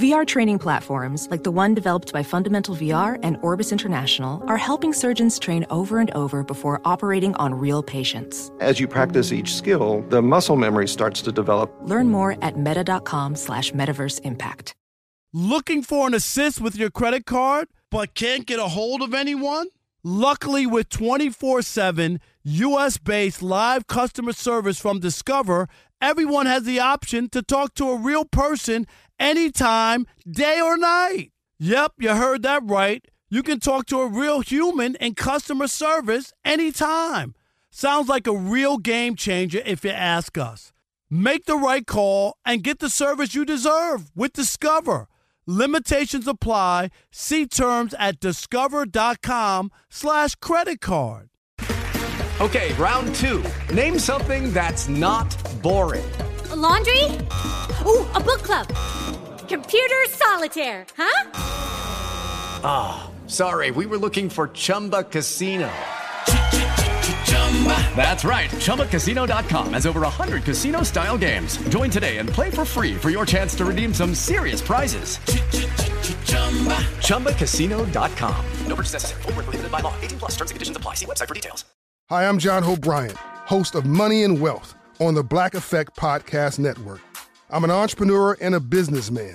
VR training platforms, like the one developed by Fundamental VR and Orbis International, are helping surgeons train over and over before operating on real patients. As you practice each skill, the muscle memory starts to develop. Learn more at meta.com slash metaverse impact. Looking for an assist with your credit card, but can't get a hold of anyone? Luckily, with 24 7 US based live customer service from Discover, everyone has the option to talk to a real person anytime, day or night. Yep, you heard that right. You can talk to a real human in customer service anytime. Sounds like a real game changer if you ask us. Make the right call and get the service you deserve with Discover. Limitations apply. See terms at discover.com slash credit card. Okay, round two. Name something that's not boring. A laundry? Ooh, a book club. Computer solitaire, huh? Ah, oh, sorry, we were looking for Chumba Casino. That's right. ChumbaCasino.com has over 100 casino style games. Join today and play for free for your chance to redeem some serious prizes. ChumbaCasino.com. No purchase necessary. Full prohibited by law. 18 plus terms and conditions apply. See website for details. Hi, I'm John Hope Bryant, host of Money and Wealth on the Black Effect Podcast Network. I'm an entrepreneur and a businessman.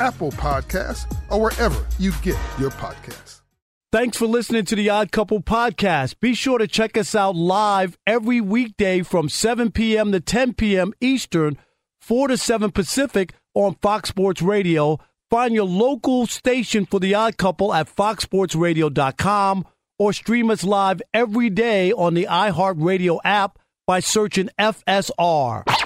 Apple Podcasts, or wherever you get your podcasts. Thanks for listening to the Odd Couple podcast. Be sure to check us out live every weekday from 7 p.m. to 10 p.m. Eastern, 4 to 7 Pacific on Fox Sports Radio. Find your local station for the Odd Couple at foxsportsradio.com or stream us live every day on the iHeartRadio app by searching FSR.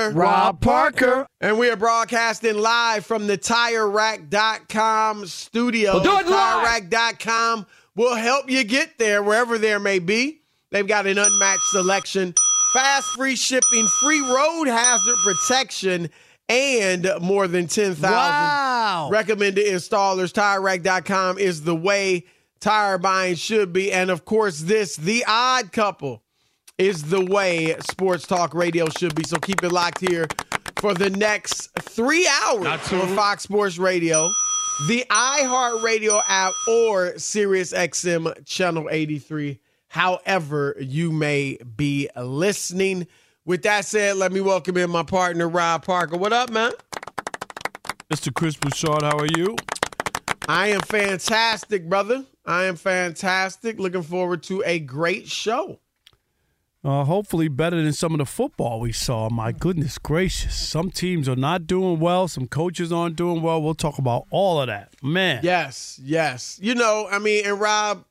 Rob Parker. And we are broadcasting live from the TireRack.com studio. We'll do it live. TireRack.com will help you get there wherever there may be. They've got an unmatched selection, fast free shipping, free road hazard protection, and more than 10,000 Wow. recommended installers. TireRack.com is the way tire buying should be. And of course, this, The Odd Couple, is the way sports talk radio should be. So keep it locked here for the next three hours on Fox Sports Radio, the iHeartRadio app, or SiriusXM Channel 83, however you may be listening. With that said, let me welcome in my partner, Rob Parker. What up, man? Mr. Chris Broussard, how are you? I am fantastic, brother. I am fantastic. Looking forward to a great show. Uh, hopefully better than some of the football we saw. My goodness gracious. Some teams are not doing well. Some coaches aren't doing well. We'll talk about all of that. Man. Yes, yes. You know, I mean, and Rob,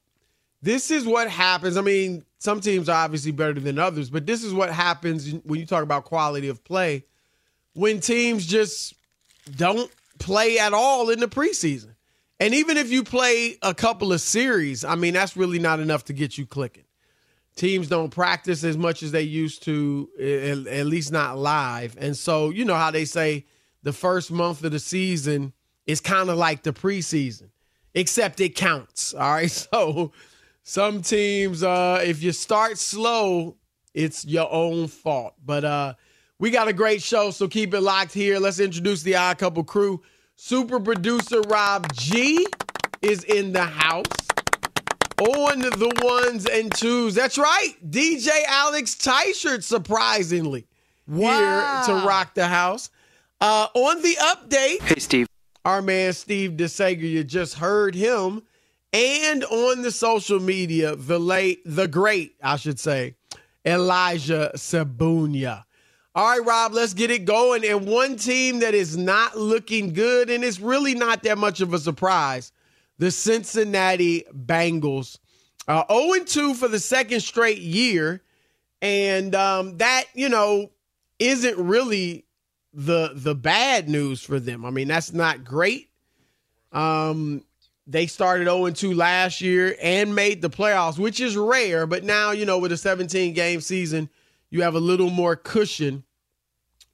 this is what happens. I mean, some teams are obviously better than others, but this is what happens when you talk about quality of play when teams just don't play at all in the preseason. And even if you play a couple of series, I mean, that's really not enough to get you clicking. Teams don't practice as much as they used to, at, at least not live. And so, you know how they say the first month of the season is kind of like the preseason, except it counts. All right. So, some teams, uh, if you start slow, it's your own fault. But uh, we got a great show, so keep it locked here. Let's introduce the Odd Couple crew. Super producer Rob G is in the house on the ones and twos. That's right, DJ Alex Tyshirt, surprisingly, Wow. here to rock the house. Uh, on the update, Hey, Steve. our man Steve DeSager, you just heard him, and on the social media, the late, the great, I should say, Elijah Sabunia. All right, Rob, let's get it going. And one team that is not looking good, and it's really not that much of a surprise the Cincinnati Bengals. Uh, 0 2 for the second straight year. And um, that, you know, isn't really the the bad news for them. I mean, that's not great. Um, they started 0 2 last year and made the playoffs, which is rare. But now, you know, with a 17 game season, you have a little more cushion.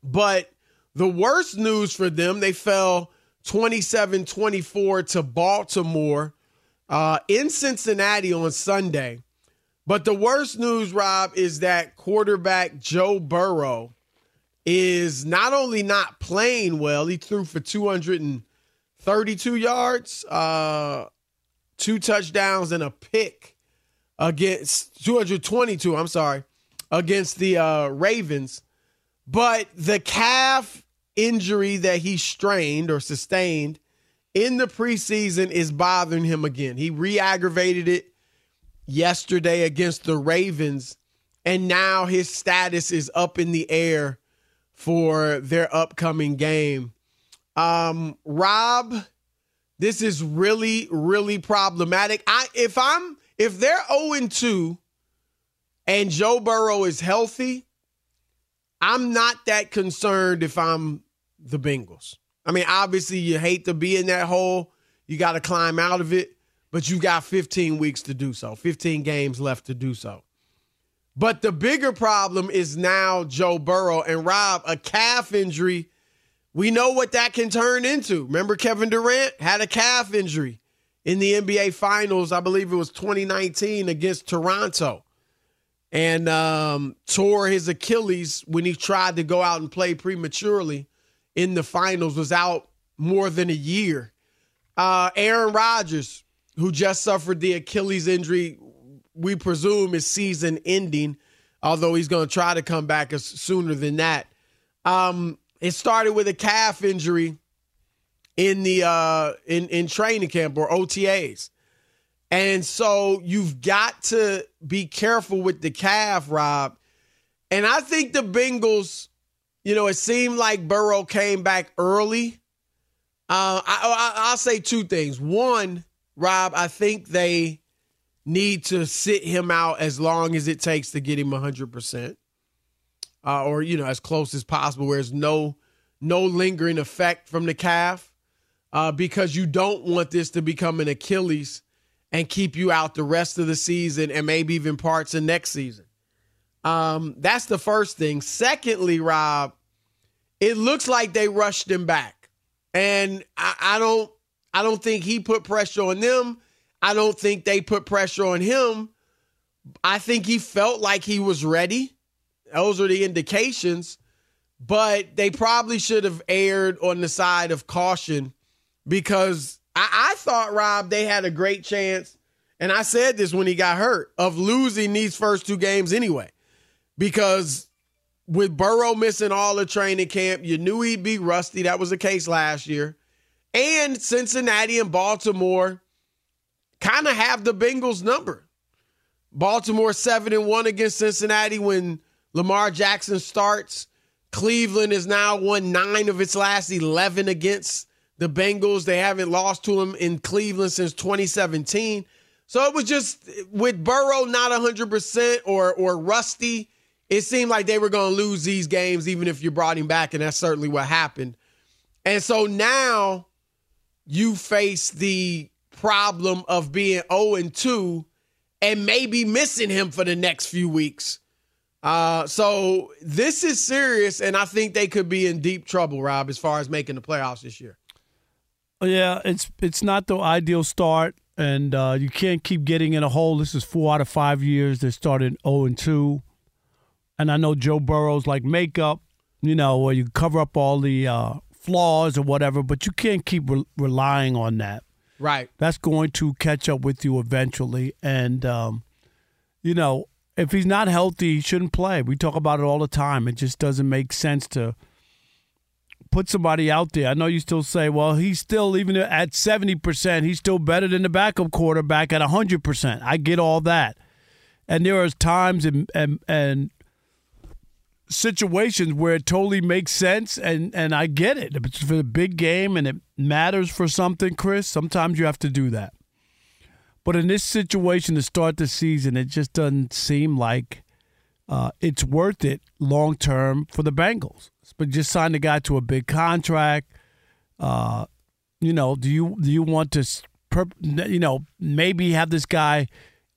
But the worst news for them, they fell 27 24 to Baltimore uh, in Cincinnati on Sunday. But the worst news, Rob, is that quarterback Joe Burrow is not only not playing well, he threw for 232 yards, uh, two touchdowns, and a pick against 222, I'm sorry, against the uh, Ravens. But the calf injury that he strained or sustained in the preseason is bothering him again. He re aggravated it yesterday against the Ravens, and now his status is up in the air for their upcoming game. Um, Rob, this is really, really problematic. I if I'm if they're 0 2 and Joe Burrow is healthy, I'm not that concerned if I'm the Bengals. I mean, obviously, you hate to be in that hole. You got to climb out of it, but you got 15 weeks to do so, 15 games left to do so. But the bigger problem is now Joe Burrow and Rob, a calf injury. We know what that can turn into. Remember, Kevin Durant had a calf injury in the NBA Finals, I believe it was 2019 against Toronto, and um, tore his Achilles when he tried to go out and play prematurely in the finals, was out more than a year. Uh, Aaron Rodgers, who just suffered the Achilles injury, we presume is season ending, although he's going to try to come back sooner than that. Um, it started with a calf injury in the uh, in in training camp or OTAs. And so you've got to be careful with the calf, Rob. And I think the Bengals you know, it seemed like Burrow came back early. Uh, I, will say two things. One, Rob, I think they need to sit him out as long as it takes to get him 100%, uh, or, you know, as close as possible, where there's no, no lingering effect from the calf, uh, because you don't want this to become an Achilles and keep you out the rest of the season and maybe even parts of next season. Um, that's the first thing. Secondly, Rob, it looks like they rushed him back. And I, I don't I don't think he put pressure on them. I don't think they put pressure on him. I think he felt like he was ready. Those are the indications. But they probably should have erred on the side of caution because I, I thought, Rob, they had a great chance. And I said this when he got hurt of losing these first two games anyway because with Burrow missing all the training camp, you knew he'd be rusty. That was the case last year. And Cincinnati and Baltimore kind of have the Bengals number. Baltimore 7 and 1 against Cincinnati when Lamar Jackson starts. Cleveland has now won 9 of its last 11 against the Bengals. They haven't lost to them in Cleveland since 2017. So it was just with Burrow not 100% or or rusty it seemed like they were going to lose these games even if you brought him back, and that's certainly what happened. And so now you face the problem of being 0 and 2 and maybe missing him for the next few weeks. Uh, so this is serious, and I think they could be in deep trouble, Rob, as far as making the playoffs this year. Yeah, it's it's not the ideal start, and uh, you can't keep getting in a hole. This is four out of five years they started 0 and 2 and I know Joe Burrow's like makeup, you know, where you cover up all the uh, flaws or whatever, but you can't keep re- relying on that. Right. That's going to catch up with you eventually. And, um, you know, if he's not healthy, he shouldn't play. We talk about it all the time. It just doesn't make sense to put somebody out there. I know you still say, well, he's still even at seventy percent, he's still better than the backup quarterback at hundred percent. I get all that, and there are times and and and situations where it totally makes sense, and and I get it. If it's for the big game and it matters for something, Chris, sometimes you have to do that. But in this situation to start the season, it just doesn't seem like uh, it's worth it long term for the Bengals. But just sign the guy to a big contract. Uh, you know, do you do you want to, you know, maybe have this guy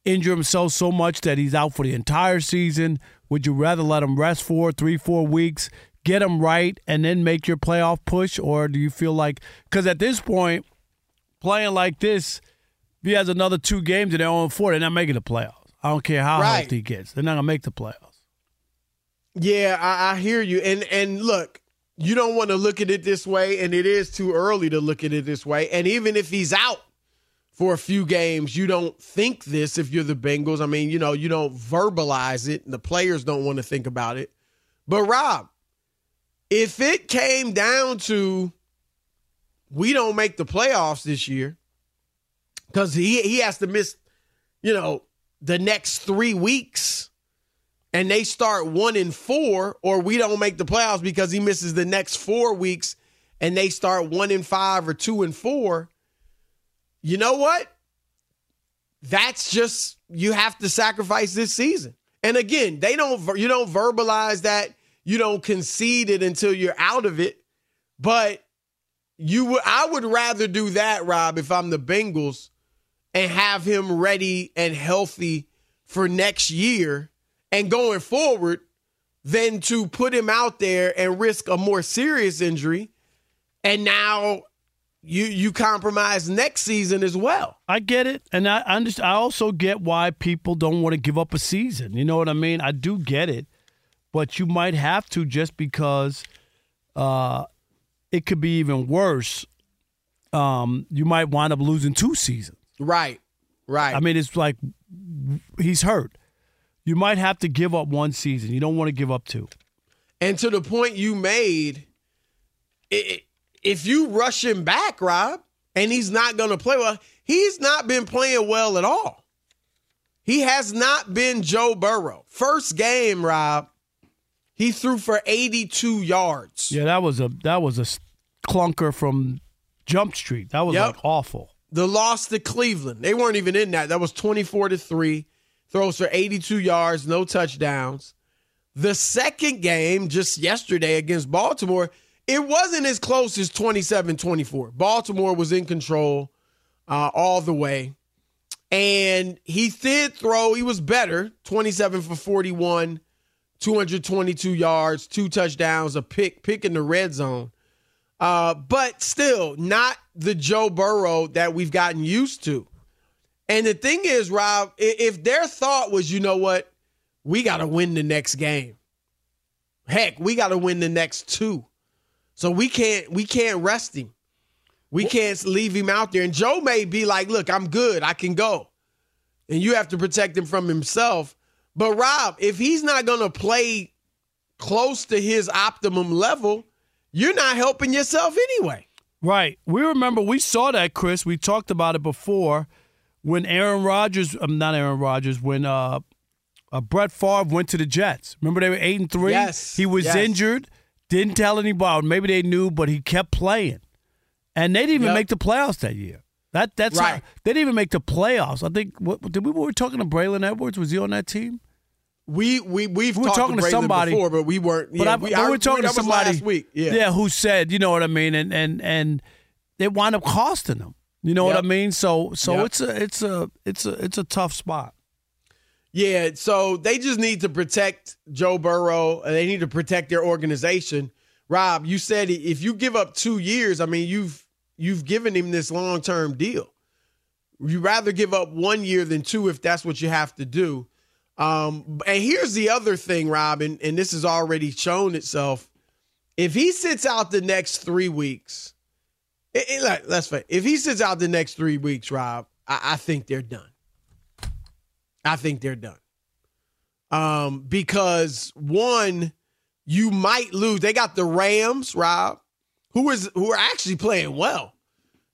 injure himself so much that he's out for the entire season? Would you rather let them rest for three, four weeks, get them right, and then make your playoff push, or do you feel like because at this point, playing like this, if he has another two games and they're on four, they're not making the playoffs. I don't care how right. healthy he gets; they're not gonna make the playoffs. Yeah, I, I hear you, and and look, you don't want to look at it this way, and it is too early to look at it this way. And even if he's out for a few games, you don't think this if you're the Bengals. I mean, you know, you don't verbalize it, and the players don't want to think about it. But Rob, if it came down to we don't make the playoffs this year, because he he has to miss, you know, the next three weeks, and they start one in four, or we don't make the playoffs because he misses the next four weeks, and they start one in five or two and four you know what? That's just you have to sacrifice this season. And again, they don't you don't verbalize that, you don't concede it until you're out of it. But you would I would rather do that, Rob, if I'm the Bengals and have him ready and healthy for next year and going forward than to put him out there and risk a more serious injury and now you you compromise next season as well. I get it, and I understand. I also get why people don't want to give up a season. You know what I mean? I do get it, but you might have to just because uh, it could be even worse. Um, you might wind up losing two seasons. Right, right. I mean, it's like he's hurt. You might have to give up one season. You don't want to give up two. And to the point you made, it, if you rush him back, Rob, and he's not going to play well, he's not been playing well at all. He has not been Joe Burrow. First game, Rob, he threw for 82 yards. Yeah, that was a that was a clunker from Jump Street. That was yep. like awful. The loss to Cleveland. They weren't even in that. That was 24 to 3. Throws for 82 yards, no touchdowns. The second game just yesterday against Baltimore, it wasn't as close as 27 24. Baltimore was in control uh, all the way. And he did throw, he was better 27 for 41, 222 yards, two touchdowns, a pick, pick in the red zone. Uh, but still, not the Joe Burrow that we've gotten used to. And the thing is, Rob, if their thought was, you know what, we got to win the next game. Heck, we got to win the next two. So we can't we can't rest him. We can't leave him out there. And Joe may be like, "Look, I'm good. I can go." And you have to protect him from himself. But Rob, if he's not going to play close to his optimum level, you're not helping yourself anyway. Right. We remember we saw that, Chris. We talked about it before when Aaron Rodgers, I'm um, not Aaron Rodgers, when uh, uh, Brett Favre went to the Jets. Remember they were eight and three. Yes. He was yes. injured. Didn't tell anybody. Maybe they knew, but he kept playing, and they didn't even yep. make the playoffs that year. That that's right. How, they didn't even make the playoffs. I think. What did we, we were talking to Braylon Edwards? Was he on that team? We we we've we were talking to, to somebody before, but we weren't. But, yeah, I, we, I, we were talking to somebody last week. Yeah. yeah, who said, you know what I mean, and and and it wound up costing them. You know yep. what I mean? So so yep. it's a it's a it's a it's a tough spot. Yeah, so they just need to protect Joe Burrow. and They need to protect their organization. Rob, you said if you give up two years, I mean you've you've given him this long term deal. You rather give up one year than two if that's what you have to do. Um, and here's the other thing, Rob, and, and this has already shown itself. If he sits out the next three weeks, it, it, let's face if he sits out the next three weeks, Rob, I, I think they're done. I think they're done. Um, because one, you might lose. They got the Rams, Rob. who is who are actually playing well.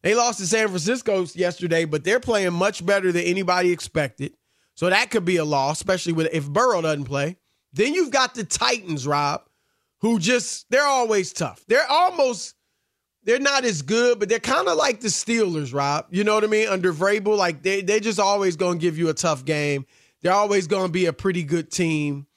They lost to San Francisco yesterday, but they're playing much better than anybody expected. So that could be a loss, especially with if Burrow doesn't play. Then you've got the Titans, Rob, who just they're always tough. They're almost they're not as good, but they're kind of like the Steelers, Rob. You know what I mean? Under Vrabel, like they they just always gonna give you a tough game. They're always gonna be a pretty good team.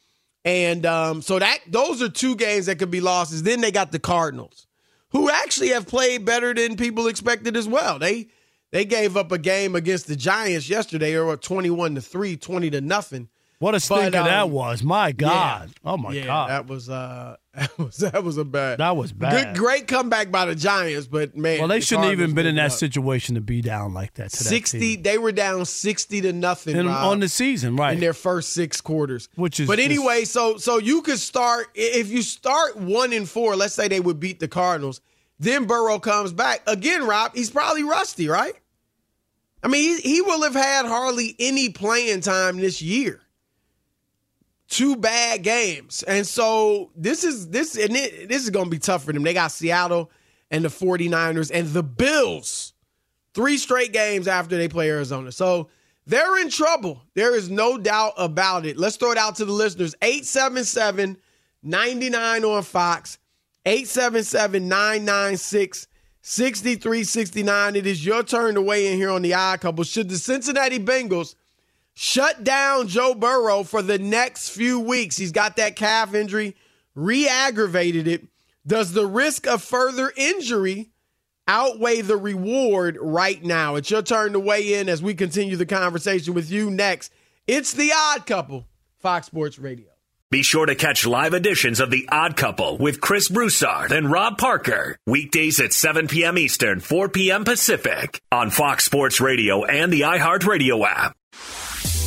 And um, so that those are two games that could be losses. Then they got the Cardinals, who actually have played better than people expected as well. They they gave up a game against the Giants yesterday, or 21 to 3, 20 to nothing. What a stinker But, um, that was! My God! Yeah. oh my yeah, God! That was uh that was that was a bad That was bad. Good great comeback by the Giants, but man. well, they the shouldn't even Cardinals been in that up. situation to be down like that. To that 60 team. they were down 60 to nothing In- Rob, on the season, right? in their first six quarters. Which is But just- anyway, so so you could start if you start 1 and 4, let's say they would beat the Cardinals, then Burrow comes back. Again, Rob, he's probably rusty, right? I mean, he, he will have had hardly any playing time this year. Two bad games. And so this is this and it, this is going to be tough for them. They got Seattle and the 49ers and the Bills. Three straight games after they play Arizona. So they're in trouble. There is no doubt about it. Let's throw it out to the listeners. 877 99 on Fox. 877 996 6369. It is your turn to weigh in here on the odd couple. Should the Cincinnati Bengals shut down Joe Burrow for the next few weeks? He's got that calf injury, re aggravated it. Does the risk of further injury outweigh the reward right now? It's your turn to weigh in as we continue the conversation with you next. It's the odd couple, Fox Sports Radio. Be sure to catch live editions of The Odd Couple with Chris Broussard and Rob Parker. Weekdays at 7 p.m. Eastern, 4 p.m. Pacific on Fox Sports Radio and the iHeartRadio app.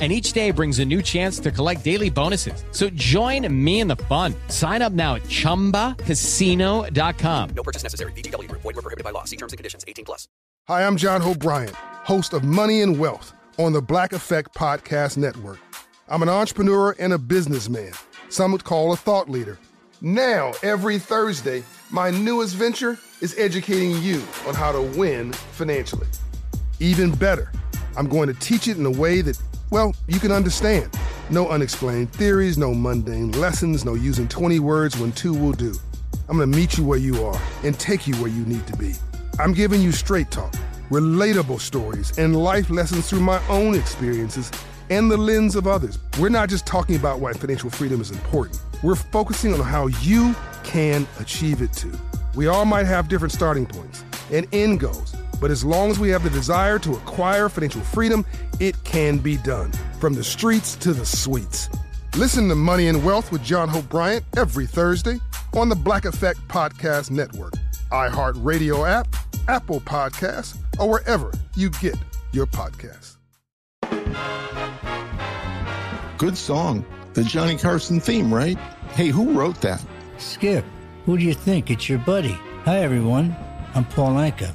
And each day brings a new chance to collect daily bonuses. So join me in the fun. Sign up now at chumbacasino.com. No purchase necessary. VGW Group. Void were prohibited by law. See terms and conditions. 18 plus. Hi, I'm John Hope Bryant, host of Money and Wealth on the Black Effect Podcast Network. I'm an entrepreneur and a businessman, some would call a thought leader. Now, every Thursday, my newest venture is educating you on how to win financially. Even better, I'm going to teach it in a way that, well, you can understand. No unexplained theories, no mundane lessons, no using 20 words when two will do. I'm to meet you where you are and take you where you need to be. I'm giving you straight talk, relatable stories, and life lessons through my own experiences and the lens of others. We're not just talking about why financial freedom is important, we're focusing on how you can achieve it too. We all might have different starting points and end goals, but as long as we have the desire to acquire financial freedom, it can be done. From the streets to the suites. Listen to Money and Wealth with John Hope Bryant every Thursday on the Black Effect Podcast Network, iHeartRadio app, Apple Podcasts, or wherever you get your podcasts. Good song. The Johnny Carson theme, right? Hey, who wrote that? Skip, who do you think? It's your buddy. Hi, everyone. I'm Paul Anka.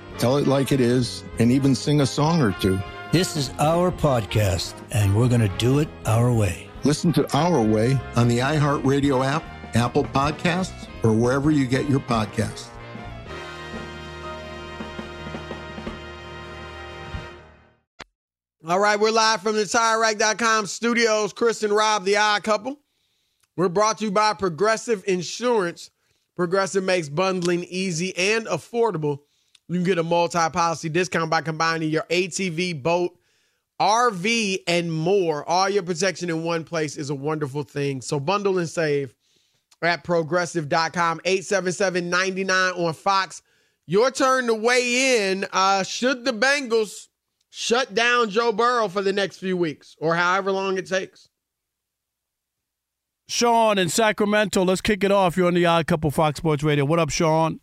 tell it like it is, and even sing a song or two. This is our podcast, and we're going to do it our way. Listen to Our Way on the iHeartRadio app, Apple Podcasts, or wherever you get your podcasts. All right, we're live from the TireRack.com studios. Chris and Rob, the odd couple. We're brought to you by Progressive Insurance. Progressive makes bundling easy and affordable. You can get a multi-policy discount by combining your ATV, boat, RV, and more. All your protection in one place is a wonderful thing. So bundle and save at progressive.com. 877-99 on Fox. Your turn to weigh in. Uh, should the Bengals shut down Joe Burrow for the next few weeks or however long it takes? Sean in Sacramento, let's kick it off. You're on the Odd Couple Fox Sports Radio. What up, Sean?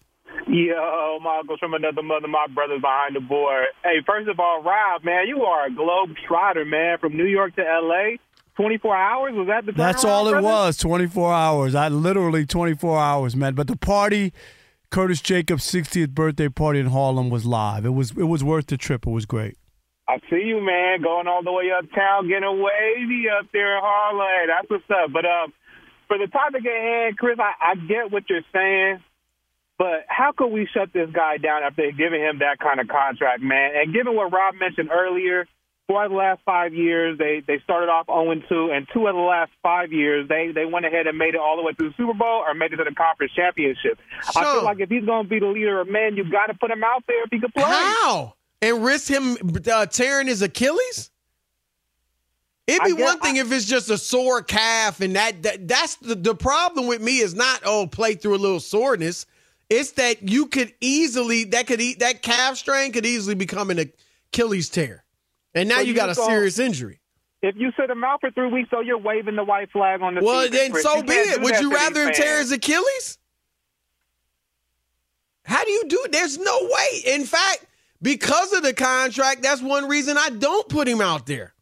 Yo, Marcos from another mother, my brothers behind the board. Hey, first of all, Rob, man, you are a globe trotter, man, from New York to L.A. 24 hours? Was that the That's all it brother? was, 24 hours. I literally 24 hours, man. But the party, Curtis Jacobs' 60th birthday party in Harlem was live. It was it was worth the trip. It was great. I see you, man, going all the way uptown, getting wavy up there in Harlem. Hey, that's what's up. But um, for the topic at hand, Chris, I, I get what you're saying, but how could we shut this guy down after giving him that kind of contract, man? And given what Rob mentioned earlier, for the last five years, they they started off 0 2, and two of the last five years, they they went ahead and made it all the way to the Super Bowl or made it to the conference championship. I feel like if he's going to be the leader of men, you got to put him out there if he can play. How? And risk him uh, tearing his Achilles? It'd be one thing if it's just a sore calf, and that, that that's the, the problem with me is not oh play through a little soreness. It's that you could easily that could eat that calf strain could easily become an Achilles tear, and now So you you got a just gonna- serious injury. If you sit him out for three weeks, so you're waving the white flag on the Well, season, then Chris. so You be it. Would you rather him tear his Achilles? How do you do it? There's no way. In fact, because of the contract, that's one reason I don't put him out there.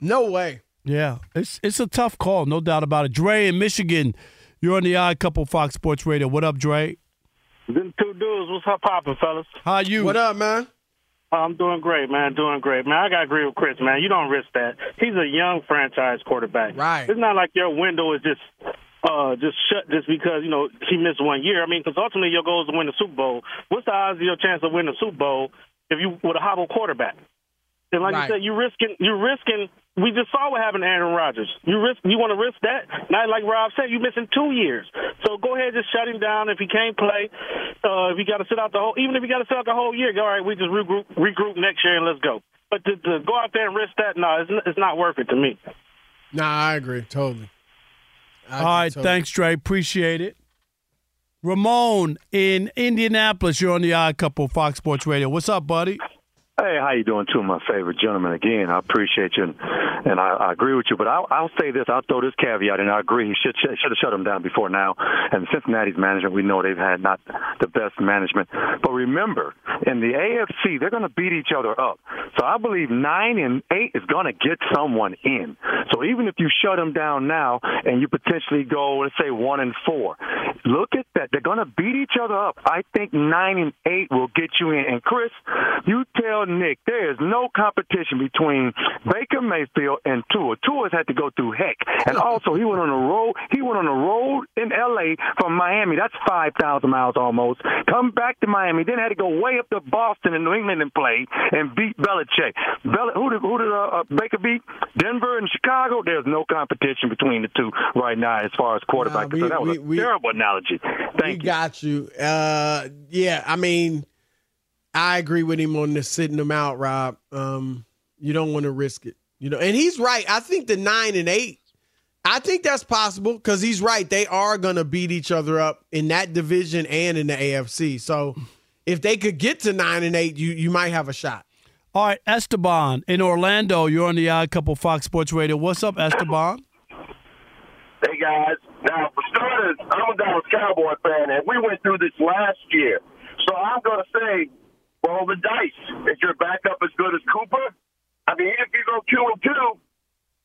No way. Yeah, it's it's a tough call, no doubt about it. Dre in Michigan, you're on the Odd Couple Fox Sports Radio. What up, Dre? Them two dudes, what's up, poppin', fellas? How you? What up, man? I'm doing great, man. Doing great, man. I gotta agree with Chris, man. You don't risk that. He's a young franchise quarterback. Right. It's not like your window is just uh just shut just because you know he missed one year. I mean, because ultimately your goal is to win the Super Bowl. What's the odds of your chance of winning the Super Bowl if you with a hobble quarterback? And like Right. you said, you're risking you're risking. We just saw what happened to Aaron Rodgers. You risk. You want to risk that? Not like Rob said, you're missing two years. So go ahead, just shut him down if he can't play. Uh, if he got to sit out the whole, even if he got to sit out the whole year, go all right. We just regroup, regroup next year and let's go. But to, to go out there and risk that, no, it's, it's not worth it to me. Nah, I agree totally. I All right, agree, totally. thanks, Dre. Appreciate it. Ramon in Indianapolis, you're on the Odd Couple Fox Sports Radio. What's up, buddy? Hey, how you doing? Two of my favorite gentlemen again. I appreciate you, and, and I, I agree with you. But I'll, I'll say this: I'll throw this caveat, in. I agree. He should should have shut him down before now. And Cincinnati's management, we know they've had not the best management. But remember, in the AFC, they're going to beat each other up. So I believe nine and eight is going to get someone in. So even if you shut them down now, and you potentially go, let's say one and four, look at that. They're going to beat each other up. I think nine and eight will get you in. And Chris, you tell Nick there is no competition between Baker Mayfield and Tua. Tua's had to go through heck, and also he went on a road. He went on a road in L.A. from Miami. That's five thousand miles almost. Come back to Miami, then had to go way up to Boston and New England and play and beat Belichick. Bel- who did, who did uh, uh, Baker beat? Denver and Chicago. There's no competition between the two right now as far as quarterback. we- so that was we- we- a terrible analogy. Thank we you. got you. Uh, yeah, I mean, I agree with him on the sitting him out, Rob. Um, You don't want to risk it. You know, and he's right. I think the nine and eight. I think that's possible because he's right. They are going to beat each other up in that division and in the AFC. So if they could get to nine and eight, you you might have a shot. All right, Esteban in Orlando. You're on the Odd Couple Fox Sports Radio. What's up, Esteban? Hey guys. Now for starters, I'm a Dallas Cowboy fan, and we went through this last year. So I'm going to say, roll the dice. Is your backup as good as Cooper? I mean, if you go two and two,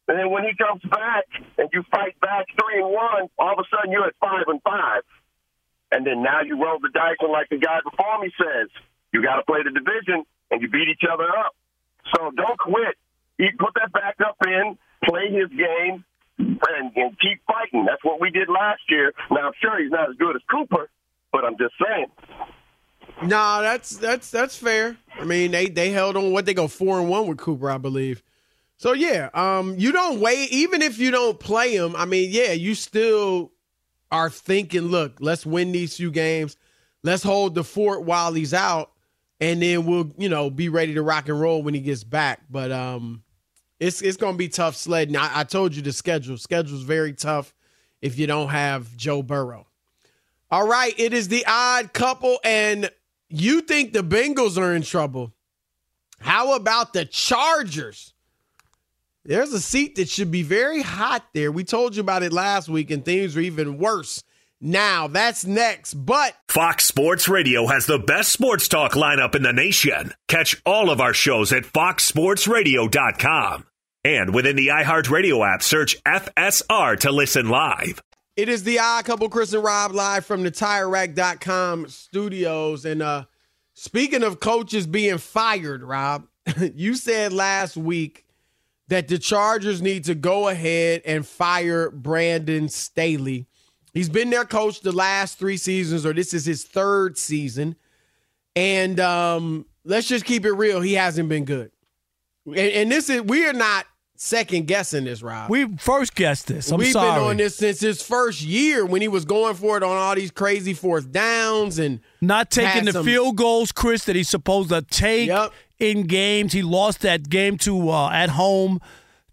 and then when he comes back and you fight back three and one, all of a sudden you're at five and five. And then now you roll the dice, and like the guy before me says, you got to play the division, and you beat each other up. So don't quit. You put that back up in, play his game, and, and keep fighting. That's what we did last year. Now I'm sure he's not as good as Cooper, but I'm just saying. No, that's that's that's fair. I mean, they they held on what they go four and one with Cooper, I believe. So yeah, um, you don't wait even if you don't play him. I mean, yeah, you still are thinking, look, let's win these few games. Let's hold the fort while he's out, and then we'll you know be ready to rock and roll when he gets back. But um, it's it's gonna be tough sledding. I, I told you the schedule. Schedule's very tough if you don't have Joe Burrow. All right, it is the odd couple, and you think the Bengals are in trouble. How about the Chargers? There's a seat that should be very hot there. We told you about it last week, and things are even worse now. That's next. But Fox Sports Radio has the best sports talk lineup in the nation. Catch all of our shows at foxsportsradio.com. And within the iHeartRadio app, search FSR to listen live. It is the odd couple, Chris and Rob, live from the TireRack.com studios. And uh speaking of coaches being fired, Rob, you said last week that the Chargers need to go ahead and fire Brandon Staley. He's been their coach the last three seasons, or this is his third season. And um, let's just keep it real. He hasn't been good. And, and this is we are not second guessing this, Rob. We first guessed this. I'm We've sorry. been on this since his first year when he was going for it on all these crazy fourth downs and Not taking the some- field goals, Chris, that he's supposed to take in games. He lost that game to uh, at home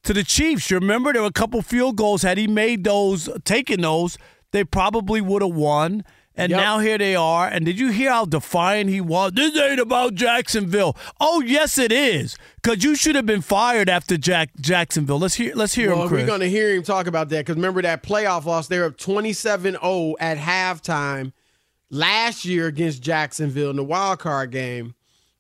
to the Chiefs. You remember there were a couple field goals. Had he made those, taken those, they probably would have won. And Yep. now here they are. And did you hear how defiant he was? This ain't about Jacksonville. Oh yes, it is. Because you should have been fired after Jack Jacksonville. Let's hear. Let's hear well, him, Chris. we're going to hear him talk about that because remember that playoff loss? They were up 27 0 at halftime last year against Jacksonville in the wild card game.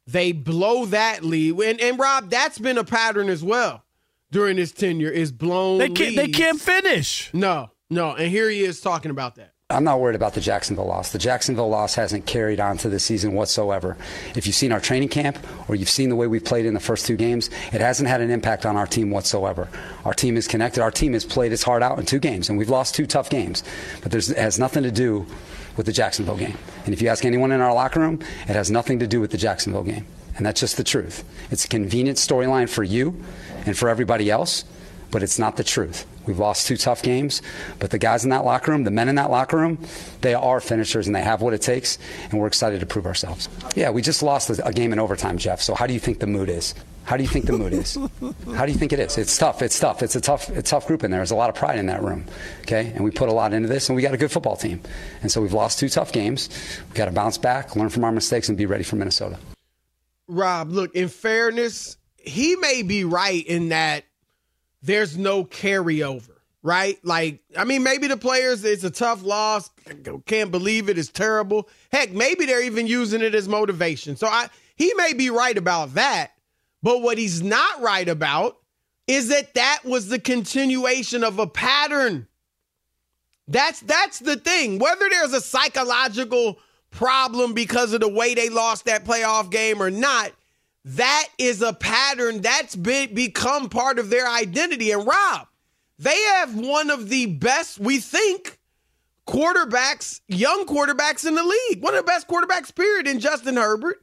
They blow that lead. And, and Rob, that's been a pattern as well during his tenure is blown They can't- they can't finish. No, no. And here he is talking about that. I'm not worried about the Jacksonville loss. The Jacksonville loss hasn't carried on to the season whatsoever. If you've seen our training camp or you've seen the way we've played in the first two games, it hasn't had an impact on our team whatsoever. Our team is connected. Our team has played its heart out in two games, and we've lost two tough games. But it has nothing to do with the Jacksonville game. And if you ask anyone in our locker room, it has nothing to do with the Jacksonville game. And that's just the truth. It's a convenient storyline for you and for everybody else, but it's not the truth. We've lost two tough games, but the guys in that locker room, the men in that locker room, they are finishers and they have what it takes, and we're excited to prove ourselves. Yeah, we just lost a game in overtime, Jeff. So how do you think the mood is? How do you think the mood is? How do you think it is? It's tough. It's tough. It's a tough, a tough group in there. There's a lot of pride in that room. Okay, and we put a lot into this, and we got a good football team. And so we've lost two tough games. We got to bounce back, learn from our mistakes, and be ready for Minnesota. Rob, look, in fairness, he may be right in that there's no carryover, right? Like, I mean, maybe the players, it's a tough loss. Can't believe it. It's terrible. Heck, maybe they're even using it as motivation. So I he may be right about that. But what he's not right about is that that was the continuation of a pattern. That's that's the thing. Whether there's a psychological problem because of the way they lost that playoff game or not, that is a pattern that's become part of their identity. And Rob, they have one of the best, we think, quarterbacks, young quarterbacks in the league. One of the best quarterbacks, period, in Justin Herbert.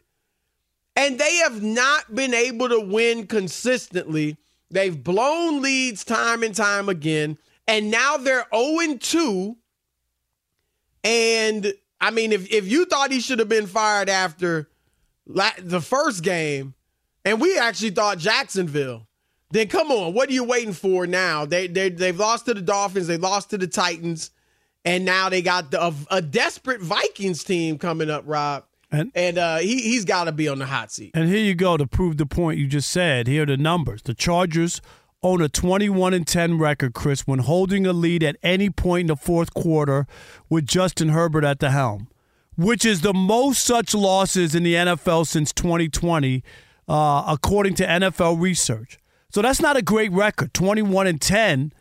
And they have not been able to win consistently. They've blown leads time and time again. And now they're 0 2. And I mean, if, if you thought he should have been fired after the first game, and we actually thought Jacksonville. Then come on, what are you waiting for now? They they they've lost to the Dolphins, they lost to the Titans, and now they got the, a, a desperate Vikings team coming up, Rob. And, and uh, he he's got to be on the hot seat. And here you go to prove the point you just said. Here are the numbers. The Chargers own a 21 and 10 record, Chris, when holding a lead at any point in the fourth quarter with Justin Herbert at the helm, which is the most such losses in the NFL since 2020, uh, according to NFL research. So that's not a great record. 21 and 10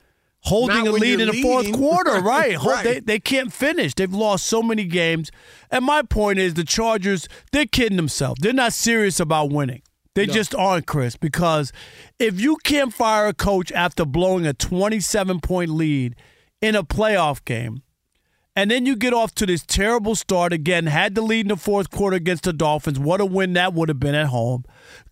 holding Not a lead in the fourth quarter, right? Right. They, they can't finish. They've lost so many games. And my point is the Chargers, they're kidding themselves. They're not serious about winning. They No. just aren't, Chris, because if you can't fire a coach after blowing a 27 point lead in a playoff game, and then you get off to this terrible start again, had the lead in the fourth quarter against the Dolphins. What a win that would have been at home.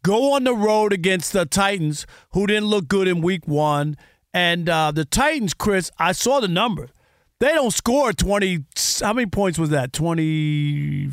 Go on the road against the Titans, who didn't look good in week one. And uh, the Titans, Chris, I saw the number. They don't score 20. How many points was that? 20.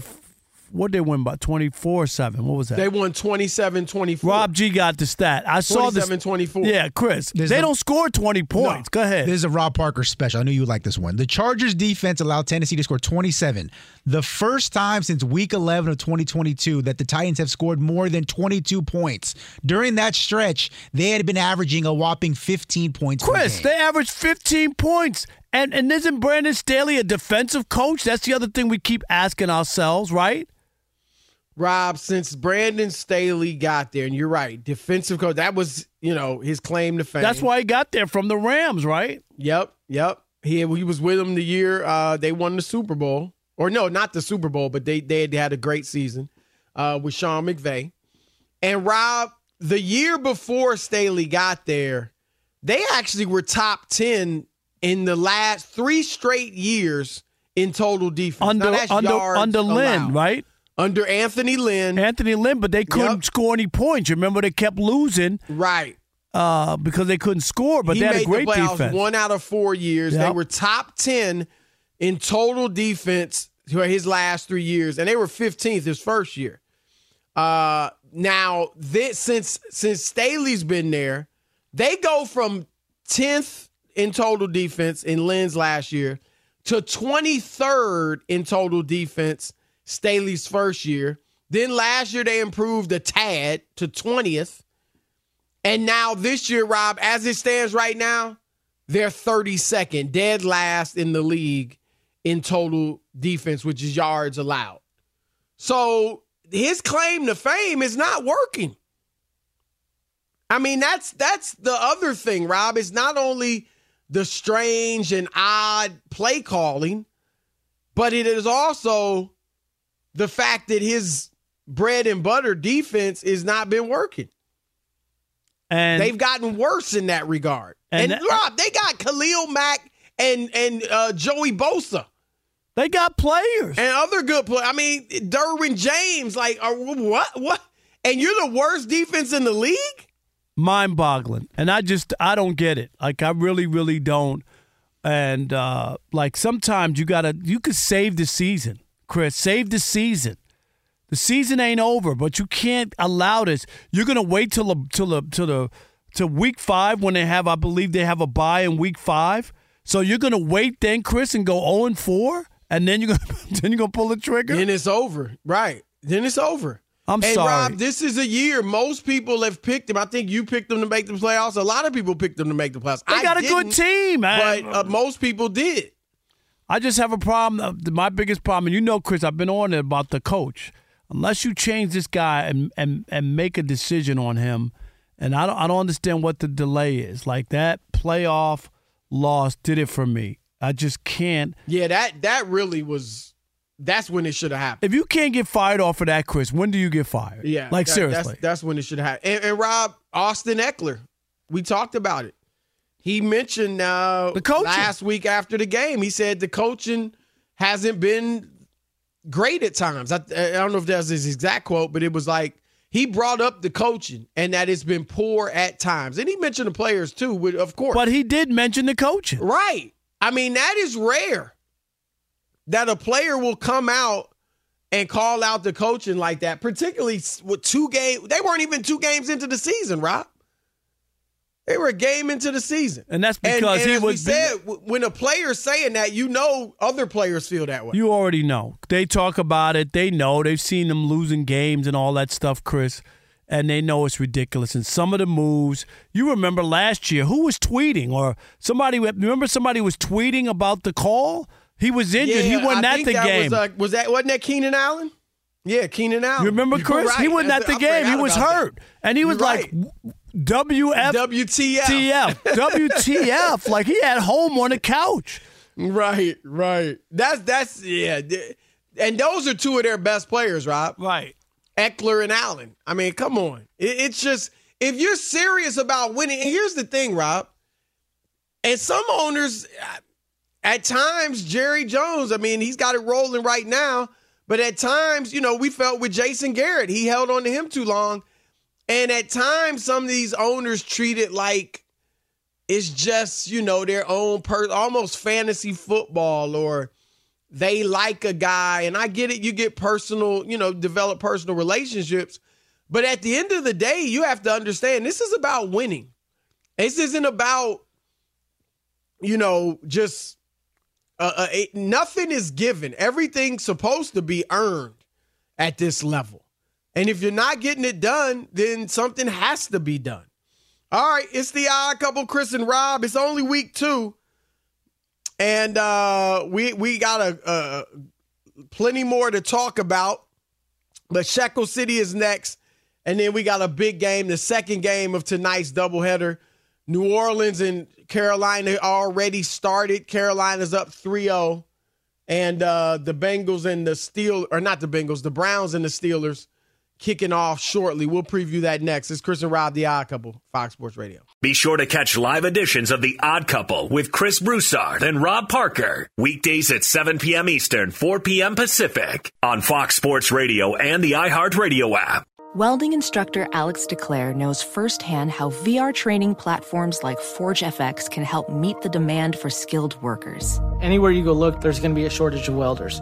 What did they win by? 24 7. What was that? They won 27-24. Rob G got the stat. I saw this. 27-24. Yeah, Chris. There's they the- don't score 20 points. Go ahead. This is a Rob Parker special. I knew you would like this one. The Chargers defense allowed Tennessee to score 27. The first time since week 11 of 2022 that the Titans have scored more than 22 points. During that stretch, they had been averaging a whopping 15 points per Chris, game. they averaged 15 points. And and isn't Brandon Staley a defensive coach? That's the other thing we keep asking ourselves, right? Rob, since Brandon Staley got there, and you're right, defensive coach, that was, you know, his claim to fame. That's why he got there from the Rams, right? Yep, yep. He he was with them the year uh, they won the Super Bowl, or no, not the Super Bowl, but they they had had a great season uh, with Sean McVay. And Rob, the year before Staley got there, they actually were top ten in the last three straight years in total defense. Under under under Lynn, allowed. right? Under Anthony Lynn. Anthony Lynn, but they couldn't Yep. score any points. You remember they kept losing, right? Uh, because they couldn't score, but he they had a great the playoffs defense. one out of four years. They were top ten in total defense for his last three years, and they were 15th his first year. Uh, now this since since Staley's been there, they go from 10th in total defense in Lynn's last year to 23rd in total defense Staley's first year. Then last year they improved a tad to 20th. And now this year, Rob, as it stands right now, they're 32nd, dead last in the league in total defense, which is yards allowed. So his claim to fame is not working. I mean, that's that's the other thing, Rob. It's not only the strange and odd play calling, but it is also the fact that his bread and butter defense has not been working. And They've gotten worse in that regard. And And, that- Rob, they got Khalil Mack and and uh, Joey Bosa they got players. and other good players. I mean, Derwin James. Like, are, what? What? And you're the worst defense in the league? mind boggling. And I just I don't get it. Like I really, really don't. And uh like sometimes you gotta you could save the season, Chris. Save the season. The season ain't over, but you can't allow this. You're gonna wait till the till the till the till week five when they have, I believe they have a bye in week five. So you're gonna wait then, Chris, and go 0 and 4, and then you're gonna then you're gonna pull the trigger. Then it's over. Right. Then it's over. I'm and sorry. Rob, this is a year most people have picked them. I think you picked them to make the playoffs. A lot of people picked them to make the playoffs. They I got a good team, man. but uh, most people did. I just have a problem. uh, My biggest problem, and you know, Chris, I've been on it about the coach. Unless you change this guy and and, and make a decision on him, and I don't I don't understand what the delay is. Like that playoff loss did it for me. I just can't. Yeah, that that really was. That's when it should have happened. If you can't get fired off of that, Chris, when do you get fired? Yeah, like that- seriously. that's, that's when it should have happened. And, and Rob Austin Ekeler, we talked about it. He mentioned uh, The coaching. last week after the game. He said the coaching hasn't been great at times. I, I don't know if that's his exact quote, but it was like he brought up the coaching and that it's been poor at times. And he mentioned the players too, with- of course. but he did mention the coaching. Right. I mean, that is rare that a player will come out and call out the coaching like that, particularly with two games. They weren't even two games into the season, Rob. They were a game into the season, and that's because and, and he as was. Said when a player's saying that, you know, other players feel that way. You already know. They talk about it. They know. They've seen them losing games and all that stuff, Chris, and they know it's ridiculous. And some of the moves. You remember last year who was tweeting or somebody? Remember somebody was tweeting about the call. He was injured. Yeah, he wasn't I at think the that game. Was, uh, was that wasn't that Keenan Allen? Yeah, Keenan Allen. You remember Chris? right. He wasn't at the I game. He was about that. hurt, and he was You're like, right. "WF, WTF, TF, WTF!" Like he had home on the couch. Right, right. That's that's yeah. And those are two of their best players, Rob. Right. Ekeler and Allen. I mean, come on. It, it's just if you're serious about winning. And here's the thing, Rob. And some owners, uh, at times, Jerry Jones. I mean, he's got it rolling right now. But at times, you know, we felt with Jason Garrett, he held on to him too long. And at times, some of these owners treat it like it's just, you know, their own per almost fantasy football or they like a guy. And I get it, you get personal, you know, develop personal relationships. But at the end of the day, you have to understand this is about winning. This isn't about, you know, just uh, uh, it- nothing is given. Everything's supposed to be earned at this level. And if you're not getting it done, then something has to be done. All right, it's the odd couple, Chris and Rob. It's only week two, and uh, we we got a, uh plenty more to talk about. But Shekel City is next, and then we got a big game, the second game of tonight's doubleheader. New Orleans and Carolina already started. Carolina's up 3-0. And uh, the Bengals and the Steel or not the Bengals, the Browns and the Steelers kicking off shortly. We'll preview that next. It's Chris and Rob, the Odd Couple, Fox Sports Radio. Be sure to catch live editions of The Odd Couple with Chris Broussard and Rob Parker. Weekdays at 7 p.m. Eastern, 4 p.m. Pacific on Fox Sports Radio and the iHeartRadio app. Welding instructor Alex DeClaire knows firsthand how VR training platforms like ForgeFX can help meet the demand for skilled workers. Anywhere you go look, there's going to be a shortage of welders.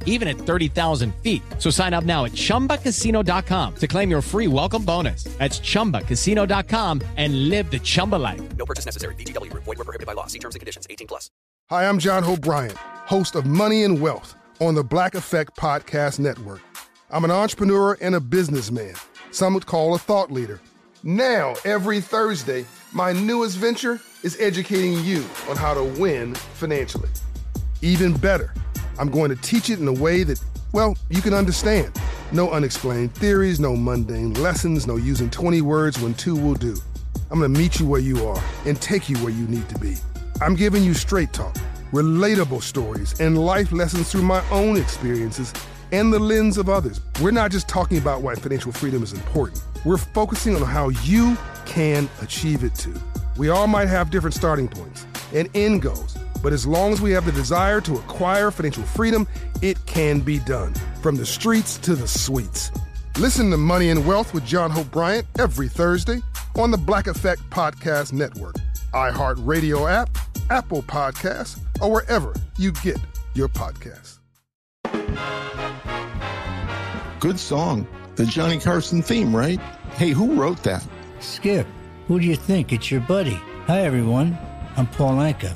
even at 30,000 feet. So sign up now at chumbacasino.com to claim your free welcome bonus. That's chumbacasino.com and live the Chumba life. No purchase necessary. VGW Group. Void were prohibited by law. See terms and conditions. 18 plus. Hi, I'm John Hope Bryant, host of Money and Wealth on the Black Effect Podcast Network. I'm an entrepreneur and a businessman. Some would call a thought leader. Now, every Thursday, my newest venture is educating you on how to win financially. Even better, I'm going to teach it in a way that, well, you can understand. No unexplained theories, no mundane lessons, no using 20 words when two will do. I'm going to meet you where you are and take you where you need to be. I'm giving you straight talk, relatable stories, and life lessons through my own experiences and the lens of others. We're not just talking about why financial freedom is important, we're focusing on how you can achieve it too. We all might have different starting points and end goals, but as long as we have the desire to acquire financial freedom, it can be done. From the streets to the suites. Listen to Money and Wealth with John Hope Bryant every Thursday on the Black Effect Podcast Network, iHeartRadio app, Apple Podcasts, or wherever you get your podcasts. Good song. The Johnny Carson theme, right? Hey, who wrote that? Skip, who do you think? It's your buddy. Hi, everyone. I'm Paul Anka.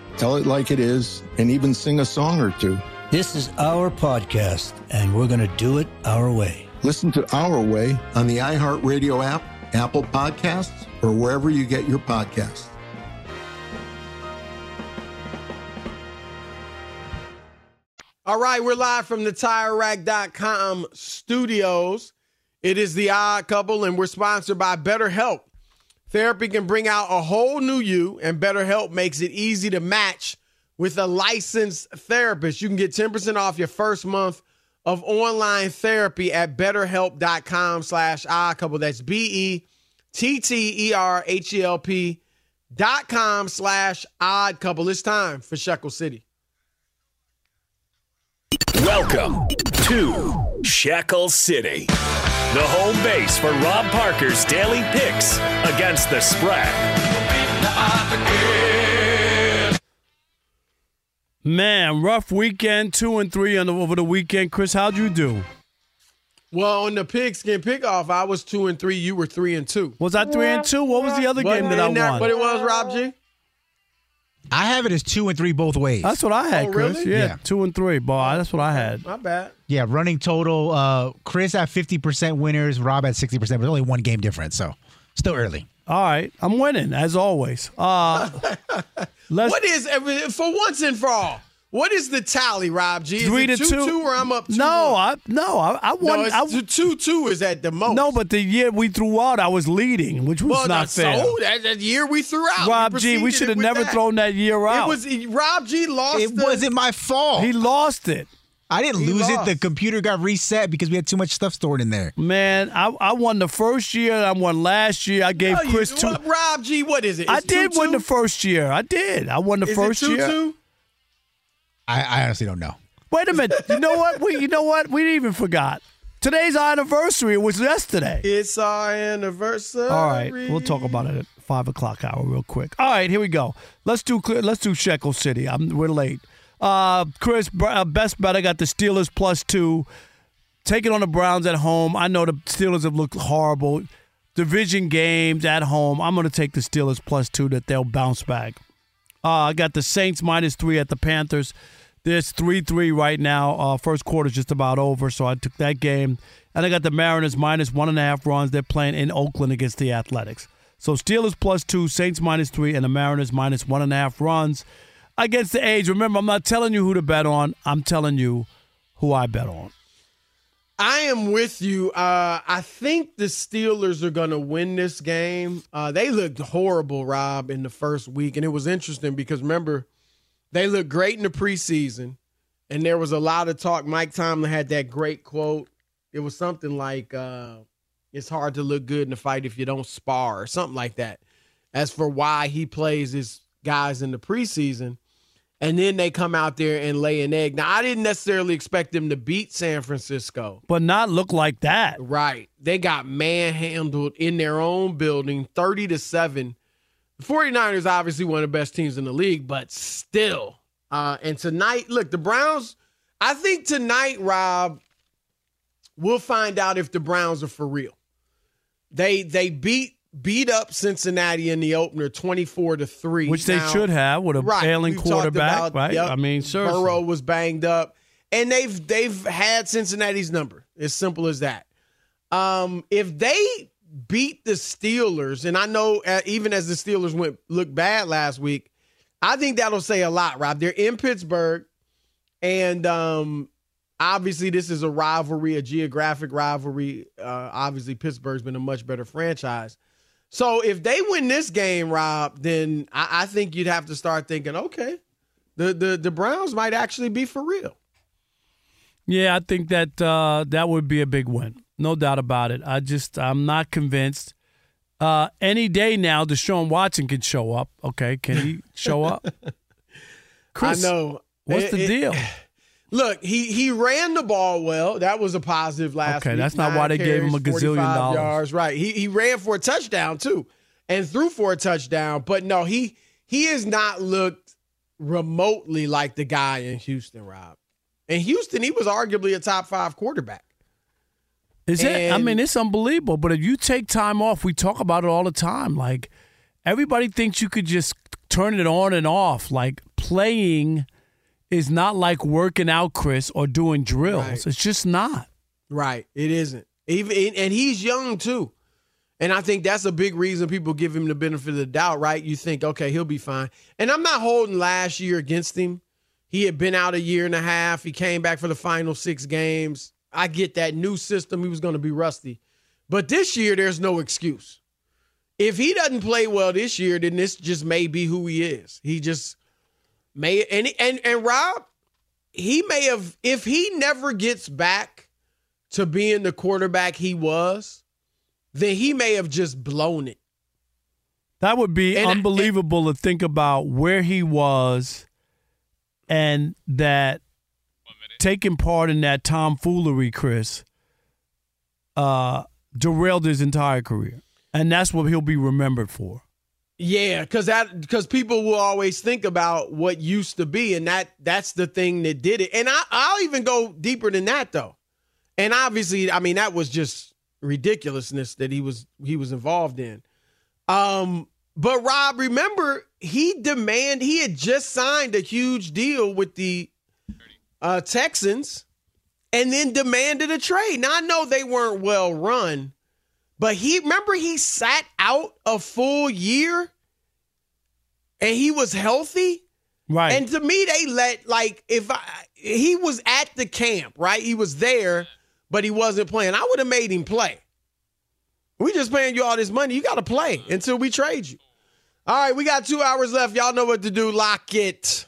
tell it like it is, and even sing a song or two. This is our podcast, and we're going to do it our way. Listen to Our Way on the iHeartRadio app, Apple Podcasts, or wherever you get your podcasts. All right, we're live from the TireRack.com studios. It is the Odd Couple, and we're sponsored by BetterHelp. Therapy can bring out a whole new you, and BetterHelp makes it easy to match with a licensed therapist. You can get 10% off your first month of online therapy at betterhelp.com slash odd couple. That's B-E T-T-E-R-H-E-L-P dot com slash odd couple. It's time for Shekel City. Welcome to Shekel City, the home base for Rob Parker's daily picks against the spread. Man, rough weekend, two and three on the, over the weekend. Chris, how'd you do? Well, on the pigskin pickoff, I was two and three. You were three and two. Was I three and two? What was the other game that I won? But it was, Rob G? I have it as two and three both ways. That's what I had, Oh, Chris. really? Yeah, Yeah. two and three. Boy, that's what I had. My bad. Yeah, running total. Uh, Chris at fifty percent winners. Rob at sixty percent. But only one game difference, so still early. All right, I'm winning as always. Uh, let's What is for once and for all? What is the tally, Rob G? Is three it to two, two. two or I'm up two? No, one? I no, I, I won. no, it's I, two, two two is at the most. no, but the year we threw out, I was leading, which was well, not fair. So that, that year we threw out, Rob we G, we should have never that. thrown that year out. It was Rob G lost. It the, wasn't my fault. he lost it. I didn't He lose lost. it. The computer got reset because we had too much stuff stored in there. Man, I, I won the first year. I won last year. I gave No, you- Chris two. what, Rob G, what is it? I It's did win 2-2? the first year. I did. I won the Is first it two year. two? I, I honestly don't know. Wait a minute. You know what? We you know what? We even forgot. Today's our anniversary. It was yesterday. It's our anniversary. All right, we'll talk about it at five o'clock hour real quick. All right, here we go. Let's do let's do Shekel City. I'm we're late. Uh, Chris, uh, best bet. I got the Steelers plus two. Taking on the Browns at home. I know the Steelers have looked horrible. Division games at home. I'm going to take the Steelers plus two that they'll bounce back. Uh, I got the Saints minus three at the Panthers. There's 3 3 right now. Uh, first quarter's just about over, so I took that game. And I got the Mariners minus one and a half runs. They're playing in Oakland against the Athletics. So Steelers plus two, Saints minus three, and the Mariners minus one and a half runs against the A's. Remember, I'm not telling you who to bet on, I'm telling you who I bet on. I am with you. Uh, I think the Steelers are going to win this game. Uh, they looked horrible, Rob, in the first week, and it was interesting because remember, they looked great in the preseason, and there was a lot of talk. Mike Tomlin had that great quote. It was something like, uh, "It's hard to look good in a fight if you don't spar," or something like that. As for why he plays his guys in the preseason, and then they come out there and lay an egg. Now, I didn't necessarily expect them to beat San Francisco. But not look like that. Right. They got manhandled in their own building, 30 to 7. The 49ers obviously one of the best teams in the league, but still. Uh, and tonight, look, the Browns, I think tonight, Rob, we'll find out if the Browns are for real. They they beat beat up Cincinnati in the opener 24 to 3. Which they should have with a ailing we've quarterback, about- right? yep, I mean, seriously. Burrow was banged up, and they've they've had Cincinnati's number. As simple as that. Um, if they beat the Steelers, and I know uh, even as the Steelers went look bad last week, I think that'll say a lot. Rob, they're in Pittsburgh, and um, obviously this is a rivalry, a geographic rivalry. Uh, obviously, Pittsburgh's been a much better franchise. So if they win this game, Rob, then I, I think you'd have to start thinking, okay, the the the Browns might actually be for real. Yeah, I think that uh, that would be a big win. No doubt about it. I just I'm not convinced. Uh, any day now, Deshaun Watson can show up. Okay, can he show up? Chris, I know. What's It- the it- deal? Look, he he ran the ball well. That was a positive last Okay, week. that's not Nine why they gave him a gazillion dollars. Yards. Right. He he ran for a touchdown too, and threw for a touchdown. But no, he he has not looked remotely like the guy in Houston, Rob. In Houston, he was arguably a top five quarterback. Is it? I mean, it's unbelievable. But if you take time off, we talk about it all the time. Like everybody thinks you could just turn it on and off. Like playing is not like working out, Chris, or doing drills. Right. It's just not. Right. It isn't. Even and he's young too. And I think that's a big reason people give him the benefit of the doubt, right? You think, okay, he'll be fine. And I'm not holding last year against him. He had been out a year and a half. He came back for the final six games. I get that new system. He was going to be rusty. But this year, there's no excuse. If he doesn't play well this year, then this just may be who he is. He just may and and and Rob, he may have if he never gets back to being the quarterback he was, then he may have just blown it. That would be And- unbelievable to think about where he was and that taking part in that tomfoolery, Chris, uh, derailed his entire career. And that's what he'll be remembered for. Yeah, because that because people will always think about what used to be, and that that's the thing that did it. And I, I'll even go deeper than that though. And obviously, I mean that was just ridiculousness that he was he was involved in. Um, but Rob, remember he demand he had just signed a huge deal with the uh, Texans, and then demanded a trade. Now I know they weren't well run, but he remember he sat out a full year and he was healthy. Right. And to me, they let like if I he was at the camp, right? He was there, but he wasn't playing. I would have made him play. We just paying you all this money. You got to play until we trade you. All right, we got two hours left. Y'all know what to do. Lock it.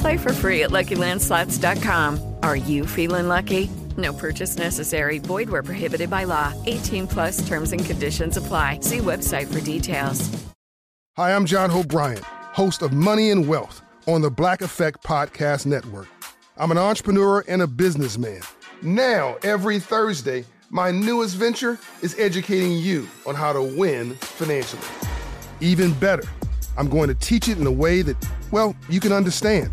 Play for free at LuckyLandSlots.com. Are you feeling lucky? No purchase necessary. Void where prohibited by law. 18 plus terms and conditions apply. See website for details. Hi, I'm John Hope Bryant, host of Money and Wealth on the Black Effect Podcast Network. I'm an entrepreneur and a businessman. Now, every Thursday, my newest venture is educating you on how to win financially. Even better, I'm going to teach it in a way that, well, you can understand.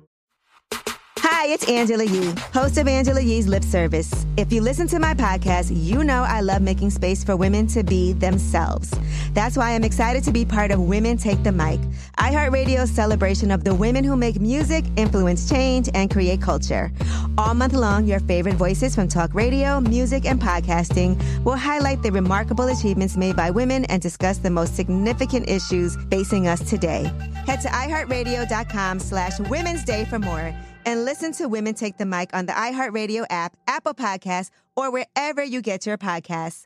Hi, it's Angela Yee, host of Angela Yee's Lip Service. If you listen to my podcast, you know I love making space for women to be themselves. That's why I'm excited to be part of Women Take the Mic, iHeartRadio's celebration of the women who make music, influence change, and create culture. All month long, your favorite voices from talk radio, music, and podcasting will highlight the remarkable achievements made by women and discuss the most significant issues facing us today. Head to iHeartRadio.com slash Women's Day for more and listen to Women Take the Mic on the iHeartRadio app, Apple Podcasts, or wherever you get your podcasts.